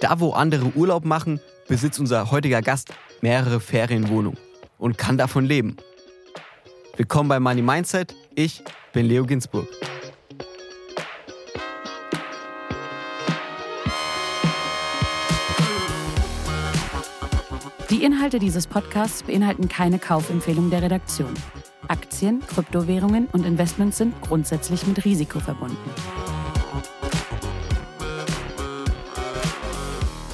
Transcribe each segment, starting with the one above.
Da, wo andere Urlaub machen, besitzt unser heutiger Gast mehrere Ferienwohnungen und kann davon leben. Willkommen bei Money Mindset. Ich bin Leo Ginsburg. Die Inhalte dieses Podcasts beinhalten keine Kaufempfehlung der Redaktion. Aktien, Kryptowährungen und Investments sind grundsätzlich mit Risiko verbunden.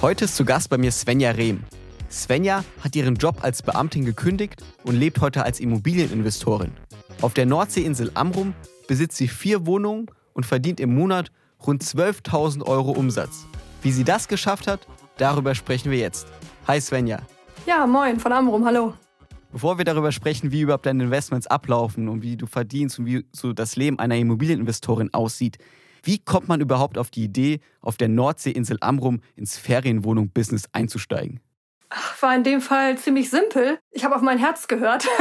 Heute ist zu Gast bei mir Svenja Rehm. Svenja hat ihren Job als Beamtin gekündigt und lebt heute als Immobilieninvestorin. Auf der Nordseeinsel Amrum besitzt sie vier Wohnungen und verdient im Monat rund 12.000 Euro Umsatz. Wie sie das geschafft hat, darüber sprechen wir jetzt. Hi Svenja. Ja, moin von Amrum, hallo. Bevor wir darüber sprechen, wie überhaupt deine Investments ablaufen und wie du verdienst und wie so das Leben einer Immobilieninvestorin aussieht, wie kommt man überhaupt auf die Idee, auf der Nordseeinsel Amrum ins Ferienwohnung-Business einzusteigen? Ach, war in dem Fall ziemlich simpel. Ich habe auf mein Herz gehört.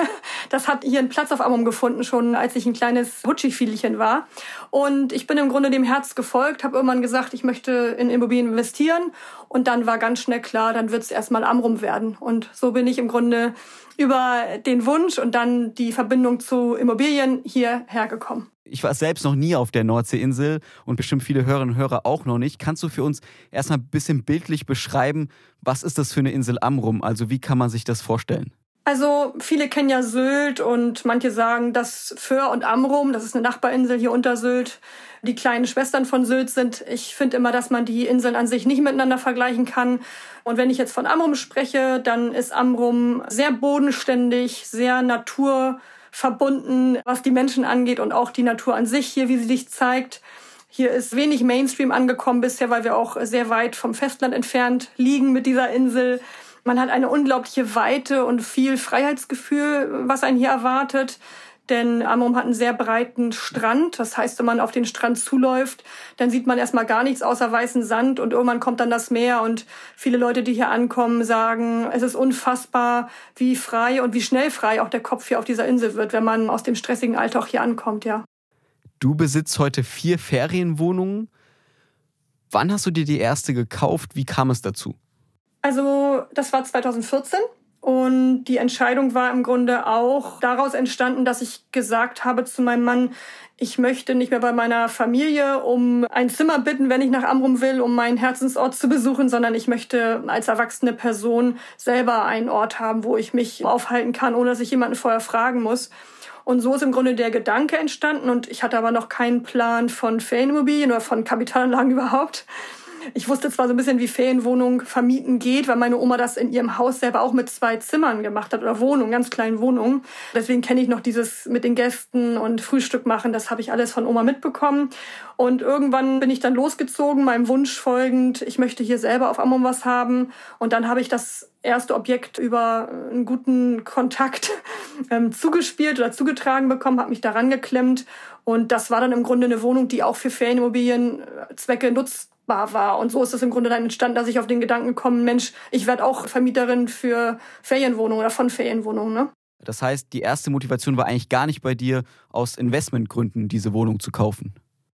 Das hat hier einen Platz auf Amrum gefunden, schon als ich ein kleines Hutschi-Fielchen war. Und ich bin im Grunde dem Herz gefolgt, habe irgendwann gesagt, ich möchte in Immobilien investieren. Und dann war ganz schnell klar, dann wird es erstmal Amrum werden. Und so bin ich im Grunde über den Wunsch und dann die Verbindung zu Immobilien hierher gekommen. Ich war selbst noch nie auf der Nordseeinsel und bestimmt viele Hörerinnen und Hörer auch noch nicht. Kannst du für uns erstmal ein bisschen bildlich beschreiben, was ist das für eine Insel Amrum? Also wie kann man sich das vorstellen? Also viele kennen ja Sylt und manche sagen, dass Föhr und Amrum, das ist eine Nachbarinsel hier unter Sylt, die kleinen Schwestern von Sylt sind. Ich finde immer, dass man die Inseln an sich nicht miteinander vergleichen kann. Und wenn ich jetzt von Amrum spreche, dann ist Amrum sehr bodenständig, sehr naturverbunden, was die Menschen angeht und auch die Natur an sich hier, wie sie sich zeigt. Hier ist wenig Mainstream angekommen bisher, weil wir auch sehr weit vom Festland entfernt liegen mit dieser Insel. Man hat eine unglaubliche Weite und viel Freiheitsgefühl, was einen hier erwartet. Denn Amrum hat einen sehr breiten Strand. Das heißt, wenn man auf den Strand zuläuft, dann sieht man erstmal gar nichts außer weißen Sand und irgendwann kommt dann das Meer und viele Leute, die hier ankommen, sagen, es ist unfassbar, wie frei und wie schnell frei auch der Kopf hier auf dieser Insel wird, wenn man aus dem stressigen Alltag hier ankommt, ja. Du besitzt heute vier Ferienwohnungen. Wann hast du dir die erste gekauft? Wie kam es dazu? Also das war 2014 und die Entscheidung war im Grunde auch daraus entstanden, dass ich gesagt habe zu meinem Mann, ich möchte nicht mehr bei meiner Familie um ein Zimmer bitten, wenn ich nach Amrum will, um meinen Herzensort zu besuchen, sondern ich möchte als erwachsene Person selber einen Ort haben, wo ich mich aufhalten kann, ohne dass ich jemanden vorher fragen muss. Und so ist im Grunde der Gedanke entstanden und ich hatte aber noch keinen Plan von Ferienimmobilien oder von Kapitalanlagen überhaupt. Ich wusste zwar so ein bisschen, wie Ferienwohnung vermieten geht, weil meine Oma das in ihrem Haus selber auch mit zwei Zimmern gemacht hat oder Wohnungen, ganz kleinen Wohnungen. Deswegen kenne ich noch dieses mit den Gästen und Frühstück machen. Das habe ich alles von Oma mitbekommen. Und irgendwann bin ich dann losgezogen, meinem Wunsch folgend. Ich möchte hier selber auf Ammon was haben. Und dann habe ich das erste Objekt über einen guten Kontakt ähm, zugespielt oder zugetragen bekommen, habe mich daran geklemmt. Und das war dann im Grunde eine Wohnung, die auch für Ferienimmobilienzwecke nutzt machbar war. Und so ist es im Grunde dann entstanden, dass ich auf den Gedanken gekommen, Mensch, ich werde auch Vermieterin für Ferienwohnungen oder von Ferienwohnungen. Ne? Das heißt, die erste Motivation war eigentlich gar nicht bei dir, aus Investmentgründen diese Wohnung zu kaufen.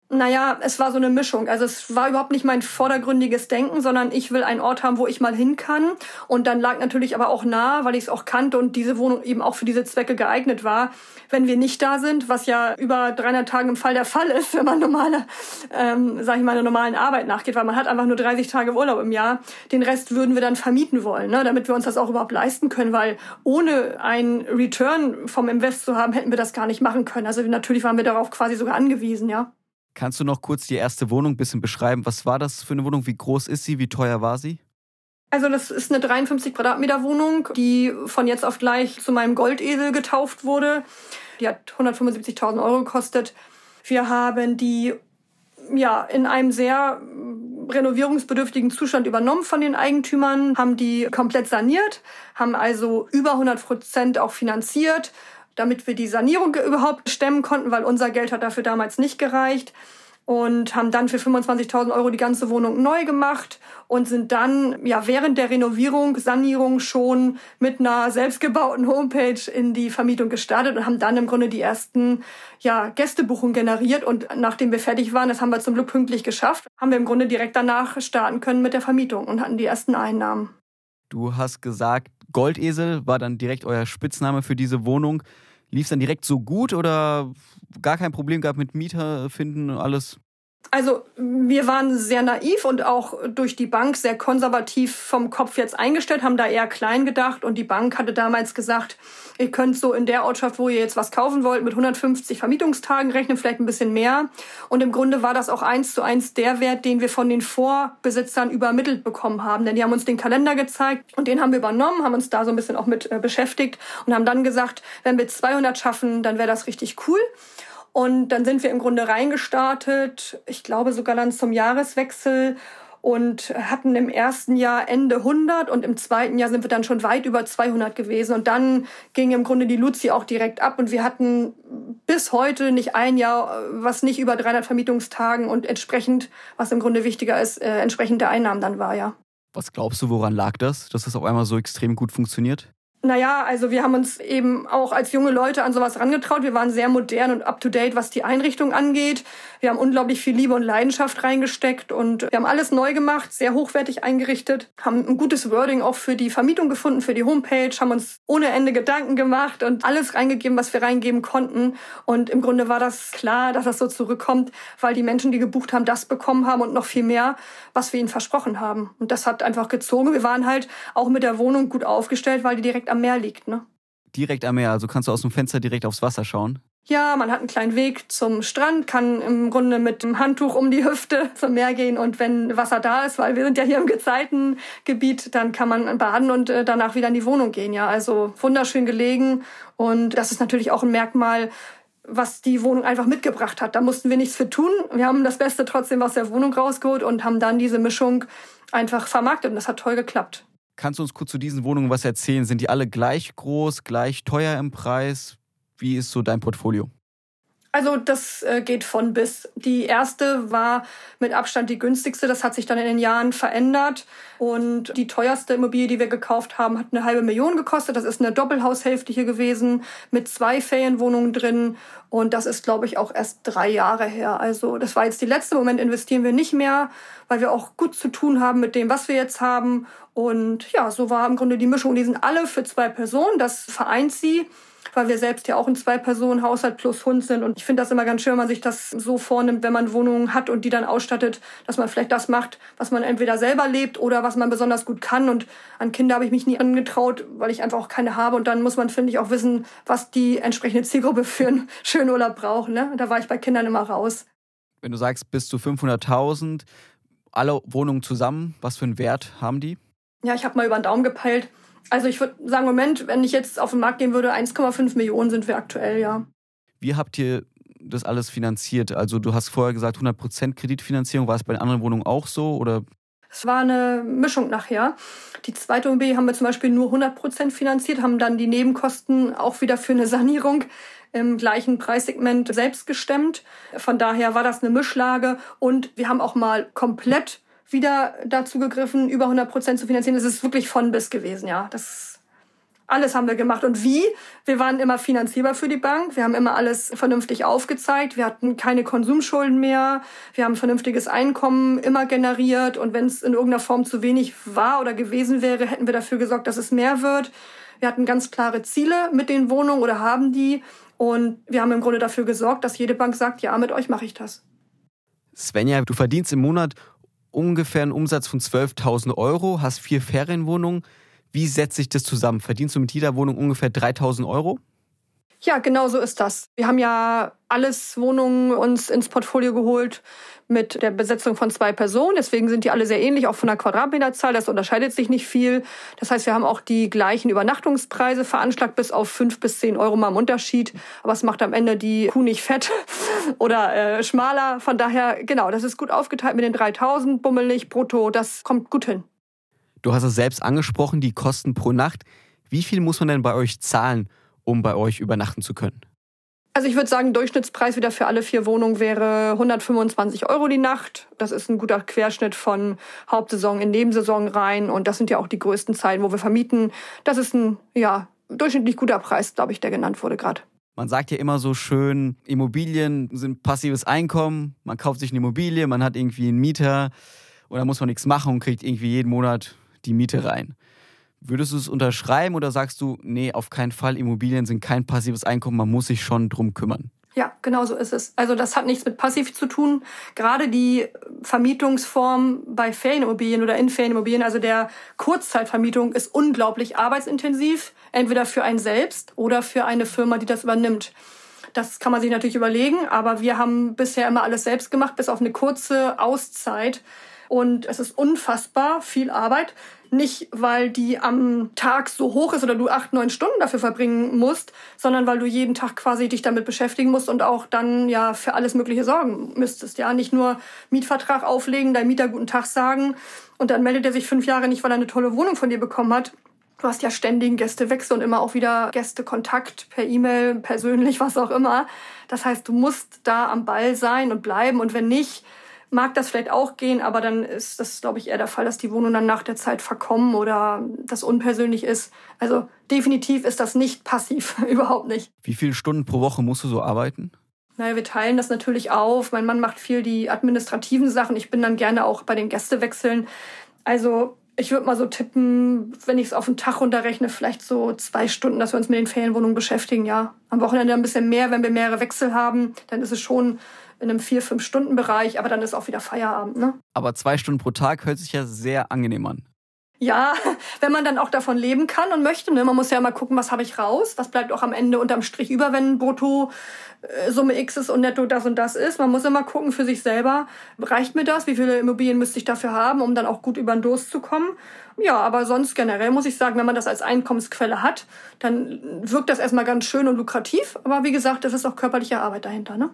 Naja, es war so eine Mischung. Also es war überhaupt nicht mein vordergründiges Denken, sondern ich will einen Ort haben, wo ich mal hin kann. Und dann lag natürlich aber auch nah, weil ich es auch kannte und diese Wohnung eben auch für diese Zwecke geeignet war. Wenn wir nicht da sind, was ja über 300 Tage im Fall der Fall ist, wenn man normale, ähm, sag ich mal, einer normalen Arbeit nachgeht, weil man hat einfach nur 30 Tage Urlaub im Jahr. Den Rest würden wir dann vermieten wollen, ne, damit wir uns das auch überhaupt leisten können, weil ohne einen Return vom Invest zu haben, hätten wir das gar nicht machen können. Also natürlich waren wir darauf quasi sogar angewiesen, ja. Kannst du noch kurz die erste Wohnung ein bisschen beschreiben? Was war das für eine Wohnung? Wie groß ist sie? Wie teuer war sie? Also das ist eine 53 Quadratmeter Wohnung, die von jetzt auf gleich zu meinem Goldesel getauft wurde. Die hat 175.000 Euro gekostet. Wir haben die ja in einem sehr renovierungsbedürftigen Zustand übernommen von den Eigentümern, haben die komplett saniert, haben also über 100 Prozent auch finanziert, damit wir die Sanierung überhaupt stemmen konnten, weil unser Geld hat dafür damals nicht gereicht. und haben dann für 25.000 Euro die ganze Wohnung neu gemacht und sind dann ja während der Renovierung, Sanierung schon mit einer selbstgebauten Homepage in die Vermietung gestartet und haben dann im Grunde die ersten ja Gästebuchungen generiert und nachdem wir fertig waren, das haben wir zum Glück pünktlich geschafft, haben wir im Grunde direkt danach starten können mit der Vermietung und hatten die ersten Einnahmen. Du hast gesagt, Goldesel war dann direkt euer Spitzname für diese Wohnung. Lief es dann direkt so gut oder gar kein Problem gab mit Mieter finden alles? Also wir waren sehr naiv und auch durch die Bank sehr konservativ vom Kopf jetzt eingestellt, haben da eher klein gedacht und die Bank hatte damals gesagt, ihr könnt so in der Ortschaft, wo ihr jetzt was kaufen wollt, mit 150 Vermietungstagen rechnen, vielleicht ein bisschen mehr. Und im Grunde war das auch eins zu eins der Wert, den wir von den Vorbesitzern übermittelt bekommen haben. Denn die haben uns den Kalender gezeigt und den haben wir übernommen, haben uns da so ein bisschen auch mit äh, beschäftigt und haben dann gesagt, wenn wir 200 schaffen, dann wäre das richtig cool. Und dann sind wir im Grunde reingestartet, ich glaube sogar dann zum Jahreswechsel und hatten im ersten Jahr Ende 100 und im zweiten Jahr sind wir dann schon weit über 200 gewesen. Und dann ging im Grunde die Luzi auch direkt ab und wir hatten bis heute nicht ein Jahr, was nicht über 300 Vermietungstagen und entsprechend, was im Grunde wichtiger ist, äh, entsprechend der Einnahmen dann war, ja. Was glaubst du, woran lag das, dass das auf einmal so extrem gut funktioniert? Naja, also wir haben uns eben auch als junge Leute an sowas rangetraut. Wir waren sehr modern und up-to-date, was die Einrichtung angeht. Wir haben unglaublich viel Liebe und Leidenschaft reingesteckt und wir haben alles neu gemacht, sehr hochwertig eingerichtet, haben ein gutes Wording auch für die Vermietung gefunden, für die Homepage, haben uns ohne Ende Gedanken gemacht und alles reingegeben, was wir reingeben konnten. Und im Grunde war das klar, dass das so zurückkommt, weil die Menschen, die gebucht haben, das bekommen haben und noch viel mehr, was wir ihnen versprochen haben. Und das hat einfach gezogen. Wir waren halt auch mit der Wohnung gut aufgestellt, weil die direkt am Meer liegt, ne? Direkt am Meer, also kannst du aus dem Fenster direkt aufs Wasser schauen? Ja, man hat einen kleinen Weg zum Strand, kann im Grunde mit dem Handtuch um die Hüfte zum Meer gehen und wenn Wasser da ist, weil wir sind ja hier im Gezeitengebiet, dann kann man baden und äh, danach wieder in die Wohnung gehen. Ja, also wunderschön gelegen und das ist natürlich auch ein Merkmal, was die Wohnung einfach mitgebracht hat. Da mussten wir nichts für tun. Wir haben das Beste trotzdem aus der Wohnung rausgeholt und haben dann diese Mischung einfach vermarktet und das hat toll geklappt. Kannst du uns kurz zu diesen Wohnungen was erzählen? Sind die alle gleich groß, gleich teuer im Preis? Wie ist so dein Portfolio? Also das äh, geht von bis. Die erste war mit Abstand die günstigste. Das hat sich dann in den Jahren verändert. Und die teuerste Immobilie, die wir gekauft haben, hat eine halbe Million gekostet. Das ist eine Doppelhaushälfte hier gewesen mit zwei Ferienwohnungen drin. Und das ist, glaube ich, auch erst drei Jahre her. Also das war jetzt die letzte. Im Moment investieren wir nicht mehr, weil wir auch gut zu tun haben mit dem, was wir jetzt haben. Und ja, so war im Grunde die Mischung. Die sind alle für zwei Personen. Das vereint sie weil wir selbst ja auch ein Zwei-Personen-Haushalt plus Hund sind. Und ich finde das immer ganz schön, wenn man sich das so vornimmt, wenn man Wohnungen hat und die dann ausstattet, dass man vielleicht das macht, was man entweder selber lebt oder was man besonders gut kann. Und an Kinder habe ich mich nie angetraut, weil ich einfach auch keine habe. Und dann muss man, finde ich, auch wissen, was die entsprechende Zielgruppe für einen schönen Urlaub braucht. Ne? Da war ich bei Kindern immer raus. Wenn du sagst, bis zu 500.000, alle Wohnungen zusammen, was für einen Wert haben die? Ja, ich habe mal über den Daumen gepeilt. Also ich würde sagen, Moment, wenn ich jetzt auf den Markt gehen würde, 1,5 Millionen sind wir aktuell, ja. Wie habt ihr das alles finanziert? Also du hast vorher gesagt 100% Kreditfinanzierung. War es bei den anderen Wohnungen auch so oder? Es war eine Mischung nachher. Die zweite OMB haben wir zum Beispiel nur 100% finanziert, haben dann die Nebenkosten auch wieder für eine Sanierung im gleichen Preissegment selbst gestemmt. Von daher war das eine Mischlage und wir haben auch mal komplett wieder dazu gegriffen, über 100 Prozent zu finanzieren. Es ist wirklich von bis gewesen, ja. Das alles haben wir gemacht. Und wie? Wir waren immer finanzierbar für die Bank. Wir haben immer alles vernünftig aufgezeigt. Wir hatten keine Konsumschulden mehr. Wir haben vernünftiges Einkommen immer generiert. Und wenn es in irgendeiner Form zu wenig war oder gewesen wäre, hätten wir dafür gesorgt, dass es mehr wird. Wir hatten ganz klare Ziele mit den Wohnungen oder haben die. Und wir haben im Grunde dafür gesorgt, dass jede Bank sagt, ja, mit euch mache ich das. Svenja, du verdienst im Monat ungefähr einen Umsatz von 12.000 Euro, hast vier Ferienwohnungen. Wie setzt sich das zusammen? Verdienst du mit jeder Wohnung ungefähr 3.000 Euro? Ja, genau so ist das. Wir haben ja alles Wohnungen uns ins Portfolio geholt mit der Besetzung von zwei Personen. Deswegen sind die alle sehr ähnlich, auch von der Quadratmeterzahl. Das unterscheidet sich nicht viel. Das heißt, wir haben auch die gleichen Übernachtungspreise veranschlagt, bis auf fünf bis zehn Euro mal im Unterschied. Aber es macht am Ende die Kuh nicht fett oder äh, schmaler. Von daher, genau, das ist gut aufgeteilt mit den 3000 bummelig brutto. Das kommt gut hin. Du hast es selbst angesprochen, die Kosten pro Nacht. Wie viel muss man denn bei euch zahlen, um bei euch übernachten zu können? Also ich würde sagen, Durchschnittspreis wieder für alle vier Wohnungen wäre 125 Euro die Nacht. Das ist ein guter Querschnitt von Hauptsaison in Nebensaison rein. Und das sind ja auch die größten Zeiten, wo wir vermieten. Das ist ein, ja, durchschnittlich guter Preis, glaube ich, der genannt wurde gerade. Man sagt ja immer so schön, Immobilien sind passives Einkommen. Man kauft sich eine Immobilie, man hat irgendwie einen Mieter und da muss man nichts machen und kriegt irgendwie jeden Monat die Miete rein. Würdest du es unterschreiben oder sagst du, nee, auf keinen Fall, Immobilien sind kein passives Einkommen, man muss sich schon drum kümmern? Ja, genau so ist es. Also das hat nichts mit passiv zu tun. Gerade die Vermietungsform bei Ferienimmobilien oder in Ferienimmobilien, also der Kurzzeitvermietung, ist unglaublich arbeitsintensiv, entweder für einen selbst oder für eine Firma, die das übernimmt. Das kann man sich natürlich überlegen, aber wir haben bisher immer alles selbst gemacht, bis auf eine kurze Auszeit. Und es ist unfassbar viel Arbeit. Nicht, weil die am Tag so hoch ist oder du acht, neun Stunden dafür verbringen musst, sondern weil du jeden Tag quasi dich damit beschäftigen musst und auch dann ja für alles Mögliche sorgen müsstest. Ja, nicht nur Mietvertrag auflegen, dein Mieter guten Tag sagen und dann meldet er sich fünf Jahre nicht, weil er eine tolle Wohnung von dir bekommen hat. Du hast ja ständigen Gästewechsel und immer auch wieder Gästekontakt per E-Mail, persönlich, was auch immer. Das heißt, du musst da am Ball sein und bleiben und wenn nicht, mag das vielleicht auch gehen, aber dann ist das, glaube ich, eher der Fall, dass die Wohnungen dann nach der Zeit verkommen oder das unpersönlich ist. Also definitiv ist das nicht passiv, überhaupt nicht. Wie viele Stunden pro Woche musst du so arbeiten? Naja, wir teilen das natürlich auf. Mein Mann macht viel die administrativen Sachen. Ich bin dann gerne auch bei den Gästewechseln. Also ich würde mal so tippen, wenn ich es auf den Tag runterrechne, vielleicht so zwei Stunden, dass wir uns mit den Ferienwohnungen beschäftigen, ja. Am Wochenende ein bisschen mehr, wenn wir mehrere Wechsel haben, dann ist es schon in einem vier, fünf Stunden Bereich, aber dann ist auch wieder Feierabend. Ne? Aber zwei Stunden pro Tag hört sich ja sehr angenehm an. Ja, wenn man dann auch davon leben kann und möchte. Ne? Man muss ja mal gucken, was habe ich raus, was bleibt auch am Ende unterm Strich über, wenn Brutto äh, Summe X ist und Netto das und das ist. Man muss immer gucken für sich selber, reicht mir das? Wie viele Immobilien müsste ich dafür haben, um dann auch gut über den Durst zu kommen? Ja, aber sonst generell muss ich sagen, wenn man das als Einkommensquelle hat, dann wirkt das erstmal ganz schön und lukrativ. Aber wie gesagt, das ist auch körperliche Arbeit dahinter. Ne?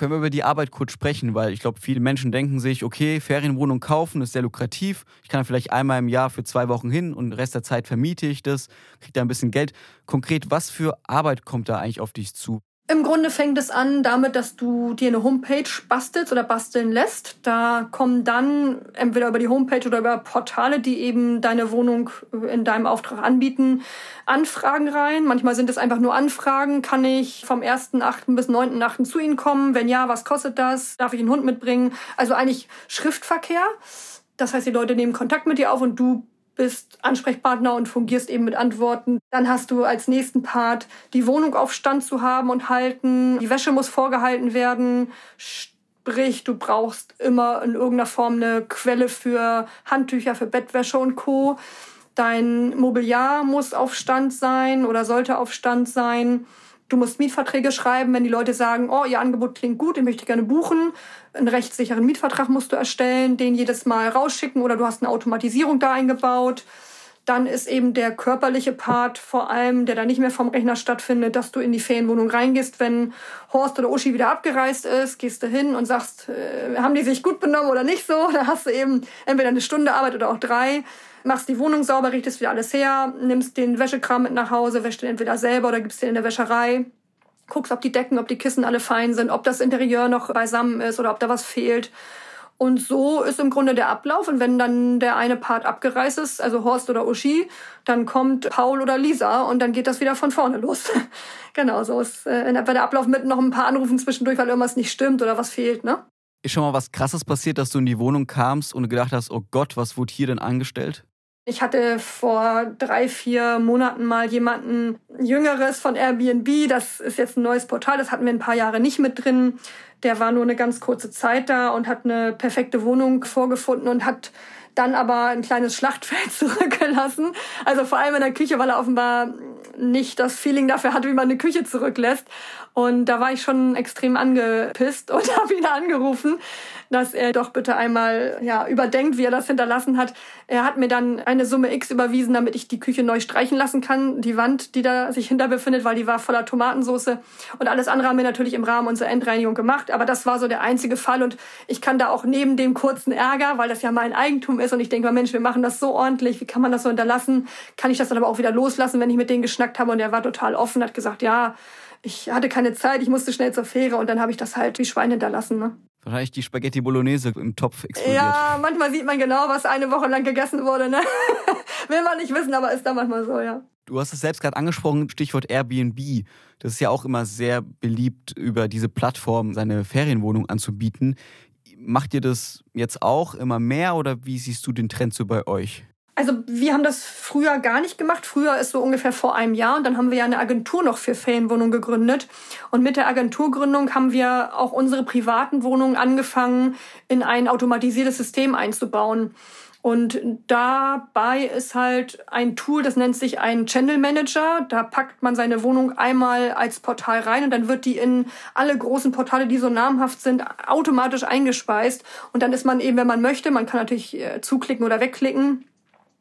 Können wir über die Arbeit kurz sprechen, weil ich glaube, viele Menschen denken sich, okay, Ferienwohnung kaufen ist sehr lukrativ. Ich kann vielleicht einmal im Jahr für zwei Wochen hin und den Rest der Zeit vermiete ich das, kriege da ein bisschen Geld. Konkret, was für Arbeit kommt da eigentlich auf dich zu? Im Grunde fängt es an damit, dass du dir eine Homepage bastelst oder basteln lässt. Da kommen dann entweder über die Homepage oder über Portale, die eben deine Wohnung in deinem Auftrag anbieten, Anfragen rein. Manchmal sind es einfach nur Anfragen. Kann ich vom 1.8. bis 9.8. zu Ihnen kommen? Wenn ja, was kostet das? Darf ich einen Hund mitbringen? Also eigentlich Schriftverkehr. Das heißt, die Leute nehmen Kontakt mit dir auf und du bist Ansprechpartner und fungierst eben mit Antworten. Dann hast du als nächsten Part die Wohnung auf Stand zu haben und halten. Die Wäsche muss vorgehalten werden. Sprich, du brauchst immer in irgendeiner Form eine Quelle für Handtücher, für Bettwäsche und Co. Dein Mobiliar muss auf Stand sein oder sollte auf Stand sein. Du musst Mietverträge schreiben, wenn die Leute sagen, oh, ihr Angebot klingt gut, ich möchte gerne buchen. Einen rechtssicheren Mietvertrag musst du erstellen, den jedes Mal rausschicken oder du hast eine Automatisierung da eingebaut. Dann ist eben der körperliche Part vor allem, der da nicht mehr vom Rechner stattfindet, dass du in die Ferienwohnung reingehst, wenn Horst oder Uschi wieder abgereist ist, gehst du hin und sagst, äh, haben die sich gut benommen oder nicht so. Da hast du eben entweder eine Stunde Arbeit oder auch drei machst die Wohnung sauber, richtest wieder alles her, nimmst den Wäschekram mit nach Hause, wäschst den entweder selber oder gibst den in der Wäscherei, guckst, ob die Decken, ob die Kissen alle fein sind, ob das Interieur noch beisammen ist oder ob da was fehlt. Und so ist im Grunde der Ablauf. Und wenn dann der eine Part abgereist ist, also Horst oder Uschi, dann kommt Paul oder Lisa und dann geht das wieder von vorne los. genau, so ist äh, bei der Ablauf mit noch ein paar Anrufen zwischendurch, weil irgendwas nicht stimmt oder was fehlt, ne? Ist schon mal was Krasses passiert, dass du in die Wohnung kamst und gedacht hast, oh Gott, was wurde hier denn angestellt? Ich hatte vor drei, vier Monaten mal jemanden Jüngeres von Airbnb. Das ist jetzt ein neues Portal. Das hatten wir ein paar Jahre nicht mit drin. Der war nur eine ganz kurze Zeit da und hat eine perfekte Wohnung vorgefunden und hat dann aber ein kleines Schlachtfeld zurückgelassen. Also vor allem in der Küche, weil er offenbar nicht das Feeling dafür hat, wie man eine Küche zurücklässt. Und da war ich schon extrem angepisst und habe ihn angerufen, dass er doch bitte einmal ja überdenkt, wie er das hinterlassen hat. Er hat mir dann eine Summe X überwiesen, damit ich die Küche neu streichen lassen kann, die Wand, die da sich hinter befindet, weil die war voller Tomatensauce und alles andere haben wir natürlich im Rahmen unserer Endreinigung gemacht, aber das war so der einzige Fall und ich kann da auch neben dem kurzen Ärger, weil das ja mein Eigentum ist und ich denke mal, Mensch, wir machen das so ordentlich, wie kann man das so hinterlassen? Kann ich das dann aber auch wieder loslassen, wenn ich mit denen geschnackt habe und er war total offen, hat gesagt, ja, ich hatte keine Zeit, ich musste schnell zur Fähre und dann habe ich das halt wie Schwein hinterlassen. Ne? Wahrscheinlich die Spaghetti Bolognese im Topf explodiert. Ja, manchmal sieht man genau, was eine Woche lang gegessen wurde. Ne? Will man nicht wissen, aber ist da manchmal so, ja. Du hast es selbst gerade angesprochen, Stichwort Airbnb. Das ist ja auch immer sehr beliebt, über diese Plattform seine Ferienwohnung anzubieten. Macht ihr das jetzt auch immer mehr oder wie siehst du den Trend so bei euch? Also wir haben das früher gar nicht gemacht. Früher ist so ungefähr vor einem Jahr und dann haben wir ja eine Agentur noch für Ferienwohnungen gegründet. Und mit der Agenturgründung haben wir auch unsere privaten Wohnungen angefangen, in ein automatisiertes System einzubauen. Und dabei ist halt ein Tool, das nennt sich ein Channel Manager. Da packt man seine Wohnung einmal als Portal rein und dann wird die in alle großen Portale, die so namhaft sind, automatisch eingespeist. Und dann ist man eben, wenn man möchte, man kann natürlich äh, zuklicken oder wegklicken,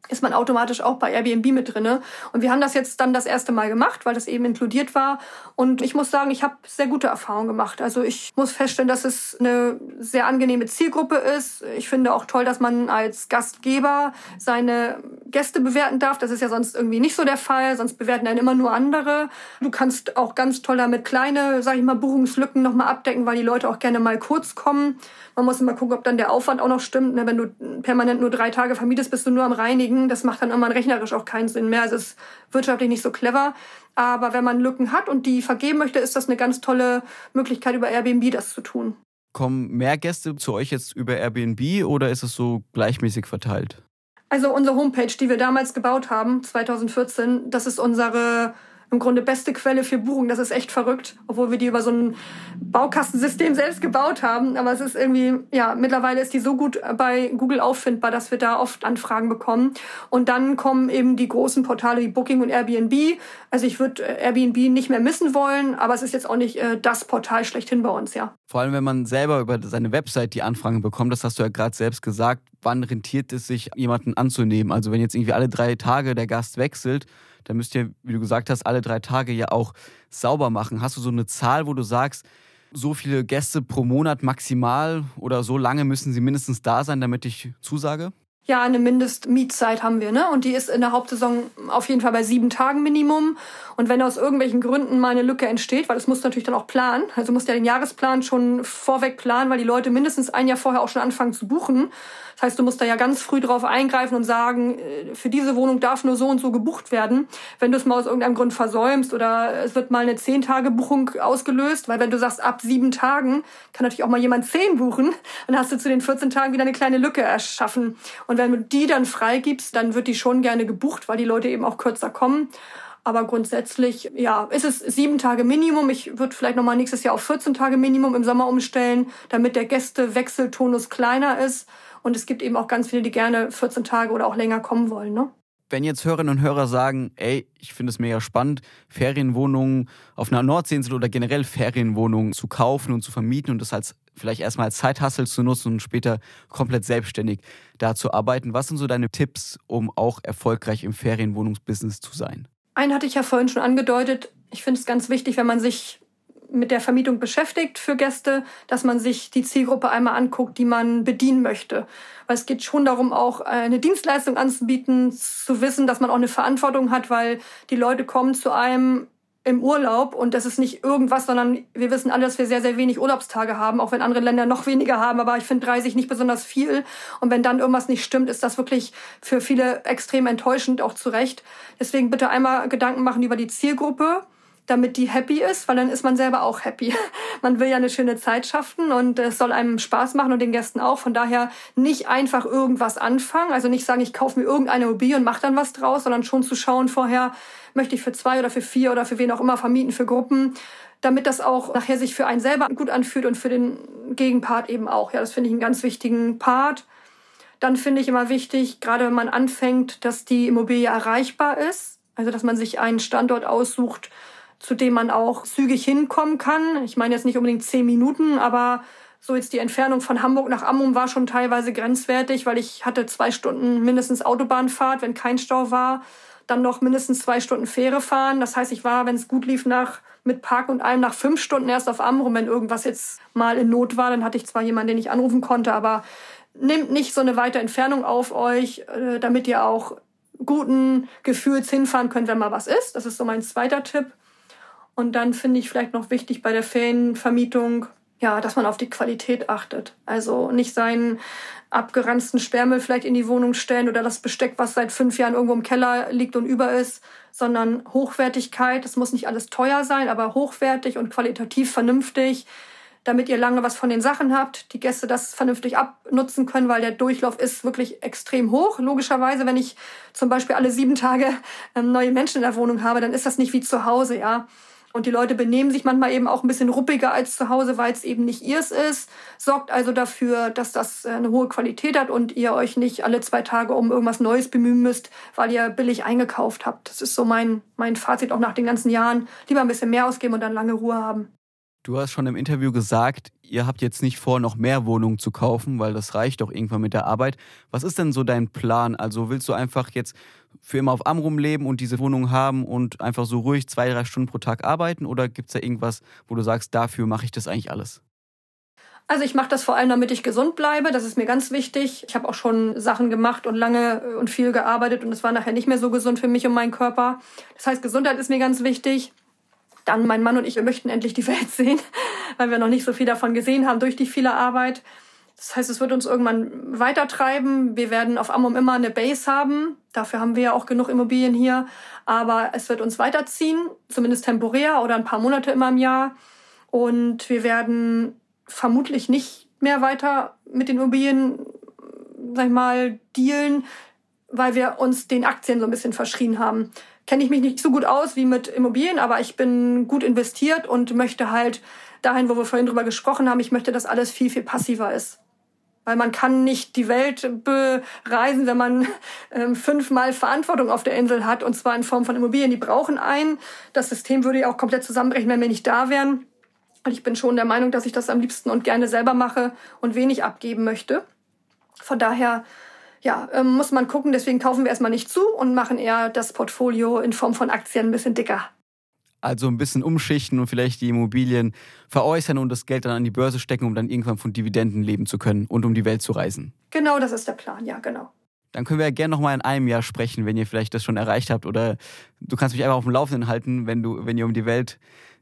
ist man automatisch auch bei Airbnb mit drinne. Und wir haben das jetzt dann das erste Mal gemacht, weil das eben inkludiert war. Und ich muss sagen, ich habe sehr gute Erfahrungen gemacht. Also ich muss feststellen, dass es eine sehr angenehme Zielgruppe ist. Ich finde auch toll, dass man als Gastgeber seine Gäste bewerten darf. Das ist ja sonst irgendwie nicht so der Fall. Sonst bewerten einen immer nur andere. Du kannst auch ganz toll damit kleine, sag ich mal, Buchungslücken nochmal abdecken, weil die Leute auch gerne mal kurz kommen. Man muss immer gucken, ob dann der Aufwand auch noch stimmt. Ne, wenn du permanent nur drei Tage vermietest, bist du nur am Reinigen. Das macht dann irgendwann rechnerisch auch keinen Sinn mehr. Es ist wirtschaftlich nicht so clever. Aber wenn man Lücken hat und die vergeben möchte, ist das eine ganz tolle Möglichkeit, über Airbnb das zu tun. Kommen mehr Gäste zu euch jetzt über Airbnb oder ist es so gleichmäßig verteilt? Also unsere Homepage, die wir damals gebaut haben, 2014, das ist unsere im Grunde beste Quelle für Buchung. Das ist echt verrückt, obwohl wir die über so ein Baukastensystem selbst gebaut haben. Aber es ist irgendwie, ja, mittlerweile ist die so gut bei Google auffindbar, dass wir da oft Anfragen bekommen. Und dann kommen eben die großen Portale wie Booking und Airbnb. Also ich würde äh, Airbnb nicht mehr missen wollen, aber es ist jetzt auch nicht äh, das Portal schlechthin bei uns, ja. Vor allem, wenn man selber über seine Website die Anfragen bekommt, das hast du ja gerade selbst gesagt, wann rentiert es sich, jemanden anzunehmen? Also wenn jetzt irgendwie alle drei Tage der Gast wechselt, dann müsst ihr, wie du gesagt hast, alle drei Tage ja auch sauber machen. Hast du so eine Zahl, wo du sagst, so viele Gäste pro Monat maximal oder so lange müssen sie mindestens da sein, damit ich zusage? Ja, eine Mindestmietzeit haben wir, ne? Und die ist in der Hauptsaison auf jeden Fall bei sieben Tagen Minimum. Und wenn aus irgendwelchen Gründen mal eine Lücke entsteht, weil das musst du natürlich dann auch planen, also musst ja den Jahresplan schon vorweg planen, weil die Leute mindestens ein Jahr vorher auch schon anfangen zu buchen. Das heißt, du musst da ja ganz früh drauf eingreifen und sagen, äh, für diese Wohnung darf nur so und so gebucht werden. Wenn du es mal aus irgendeinem Grund versäumst oder es wird mal eine zehn Tage Buchung ausgelöst, weil wenn du sagst, ab sieben Tagen kann natürlich auch mal jemand zehn buchen, dann hast du zu den 14 Tagen wieder eine kleine Lücke erschaffen. Und wenn du die dann freigibst, dann wird die schon gerne gebucht, weil die Leute eben auch kürzer kommen. Aber grundsätzlich, ja, ist es sieben Tage Minimum. Ich würde vielleicht nochmal nächstes Jahr auf 14 Tage Minimum im Sommer umstellen, damit der Gästewechseltonus kleiner ist. Und es gibt eben auch ganz viele, die gerne 14 Tage oder auch länger kommen wollen. Ne? Wenn jetzt Hörerinnen und Hörer sagen, ey, ich finde es mega spannend, Ferienwohnungen auf einer Nordseeinsel oder generell Ferienwohnungen zu kaufen und zu vermieten und das als vielleicht erstmal als Zeithassel zu nutzen und später komplett selbstständig da zu arbeiten. Was sind so deine Tipps, um auch erfolgreich im Ferienwohnungsbusiness zu sein? Einen hatte ich ja vorhin schon angedeutet. Ich finde es ganz wichtig, wenn man sich mit der Vermietung beschäftigt für Gäste, dass man sich die Zielgruppe einmal anguckt, die man bedienen möchte. Weil es geht schon darum, auch eine Dienstleistung anzubieten, zu wissen, dass man auch eine Verantwortung hat, weil die Leute kommen zu einem im Urlaub und das ist nicht irgendwas, sondern wir wissen alle, dass wir sehr, sehr wenig Urlaubstage haben, auch wenn andere Länder noch weniger haben, aber ich finde 30 nicht besonders viel und wenn dann irgendwas nicht stimmt, ist das wirklich für viele extrem enttäuschend, auch zu Recht. Deswegen bitte einmal Gedanken machen über die Zielgruppe, damit die happy ist, weil dann ist man selber auch happy. Man will ja eine schöne Zeit schaffen und es soll einem Spaß machen und den Gästen auch. Von daher nicht einfach irgendwas anfangen, also nicht sagen, ich kaufe mir irgendeine Immobilie und mache dann was draus, sondern schon zu schauen vorher, möchte ich für zwei oder für vier oder für wen auch immer vermieten, für Gruppen, damit das auch nachher sich für einen selber gut anfühlt und für den Gegenpart eben auch. Ja, das finde ich einen ganz wichtigen Part. Dann finde ich immer wichtig, gerade wenn man anfängt, dass die Immobilie erreichbar ist. Also, dass man sich einen Standort aussucht, zu dem man auch zügig hinkommen kann. Ich meine jetzt nicht unbedingt zehn Minuten, aber so jetzt die Entfernung von Hamburg nach Ammum war schon teilweise grenzwertig, weil ich hatte zwei Stunden mindestens Autobahnfahrt, wenn kein Stau war, dann noch mindestens zwei Stunden Fähre fahren. Das heißt, ich war, wenn es gut lief, nach mit Park und allem nach fünf Stunden erst auf Amrum. Wenn irgendwas jetzt mal in Not war, dann hatte ich zwar jemanden, den ich anrufen konnte, aber nehmt nicht so eine weite Entfernung auf euch, äh, damit ihr auch guten Gefühls hinfahren könnt, wenn mal was ist. Das ist so mein zweiter Tipp. Und dann finde ich vielleicht noch wichtig bei der Ferienvermietung, ja, dass man auf die Qualität achtet. Also nicht seinen abgeranzten Sperrmüll vielleicht in die Wohnung stellen oder das Besteck, was seit fünf Jahren irgendwo im Keller liegt und über ist, sondern Hochwertigkeit. Es muss nicht alles teuer sein, aber hochwertig und qualitativ vernünftig, damit ihr lange was von den Sachen habt, die Gäste das vernünftig abnutzen können, weil der Durchlauf ist wirklich extrem hoch. Logischerweise, wenn ich zum Beispiel alle sieben Tage ähm, neue Menschen in der Wohnung habe, dann ist das nicht wie zu Hause, ja. Und die Leute benehmen sich manchmal eben auch ein bisschen ruppiger als zu Hause, weil es eben nicht ihrs ist. Sorgt also dafür, dass das äh, eine hohe Qualität hat und ihr euch nicht alle zwei Tage um irgendwas Neues bemühen müsst, weil ihr billig eingekauft habt. Das ist so mein, mein Fazit auch nach den ganzen Jahren. Lieber ein bisschen mehr ausgeben und dann lange Ruhe haben. Du hast schon im Interview gesagt, ihr habt jetzt nicht vor, noch mehr Wohnungen zu kaufen, weil das reicht doch irgendwann mit der Arbeit. Was ist denn so dein Plan? Also willst du einfach jetzt für immer auf Amrum leben und diese Wohnung haben und einfach so ruhig zwei, drei Stunden pro Tag arbeiten? Oder gibt es da irgendwas, wo du sagst, dafür mache ich das eigentlich alles? Also ich mache das vor allem, damit ich gesund bleibe. Das ist mir ganz wichtig. Ich habe auch schon Sachen gemacht und lange und viel gearbeitet und es war nachher nicht mehr so gesund für mich und meinen Körper. Das heißt, Gesundheit ist mir ganz wichtig. Dann mein Mann und ich, wir möchten endlich die Welt sehen, weil wir noch nicht so viel davon gesehen haben durch die viele Arbeit. Das heißt, es wird uns irgendwann weitertreiben. Wir werden auf Ammum immer eine Base haben. Dafür haben wir ja auch genug Immobilien hier. Aber es wird uns weiterziehen, zumindest temporär oder ein paar Monate immer im Jahr. Und wir werden vermutlich nicht mehr weiter mit den Immobilien, sag ich mal, dealen, weil wir uns den Aktien so ein bisschen verschrien haben. Kenne ich mich nicht so gut aus wie mit Immobilien, aber ich bin gut investiert und möchte halt dahin, wo wir vorhin drüber gesprochen haben, ich möchte, dass alles viel, viel passiver ist. Weil man kann nicht die Welt bereisen, wenn man ähm, fünfmal Verantwortung auf der Insel hat, und zwar in Form von Immobilien. Die brauchen einen. Das System würde ja auch komplett zusammenbrechen, wenn wir nicht da wären. Und ich bin schon der Meinung, dass ich das am liebsten und gerne selber mache und wenig abgeben möchte. Von daher ja, ähm, muss man gucken. Deswegen kaufen wir erstmal nicht zu und machen eher das Portfolio in Form von Aktien ein bisschen dicker. Also ein bisschen umschichten und vielleicht die Immobilien veräußern und das Geld dann an die Börse stecken, um dann irgendwann von Dividenden leben zu können und um die Welt zu reisen. Genau, das ist der Plan, ja, genau. Dann können wir ja gerne nochmal in einem Jahr sprechen, wenn ihr vielleicht das schon erreicht habt. Oder du kannst mich einfach auf dem Laufenden halten, wenn du, wenn ihr um die Welt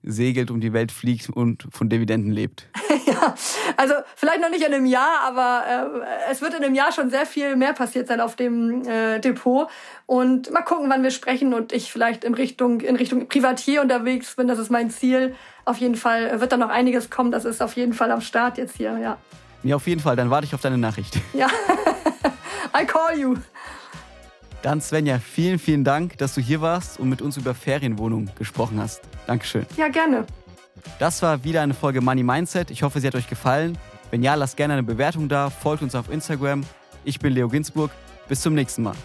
segelt, um die Welt fliegt und von Dividenden lebt. ja, also vielleicht noch nicht in einem Jahr, aber äh, es wird in einem Jahr schon sehr viel mehr passiert sein auf dem äh, Depot. Und mal gucken, wann wir sprechen und ich vielleicht in Richtung, in Richtung Privatier unterwegs bin. Das ist mein Ziel. Auf jeden Fall wird da noch einiges kommen. Das ist auf jeden Fall am Start jetzt hier, ja. Ja, auf jeden Fall. Dann warte ich auf deine Nachricht. Ja. I call you. Dann Svenja, vielen, vielen Dank, dass du hier warst und mit uns über Ferienwohnungen gesprochen hast. Dankeschön. Ja, gerne. Das war wieder eine Folge Money Mindset. Ich hoffe, sie hat euch gefallen. Wenn ja, lasst gerne eine Bewertung da, folgt uns auf Instagram. Ich bin Leo Ginsburg. Bis zum nächsten Mal.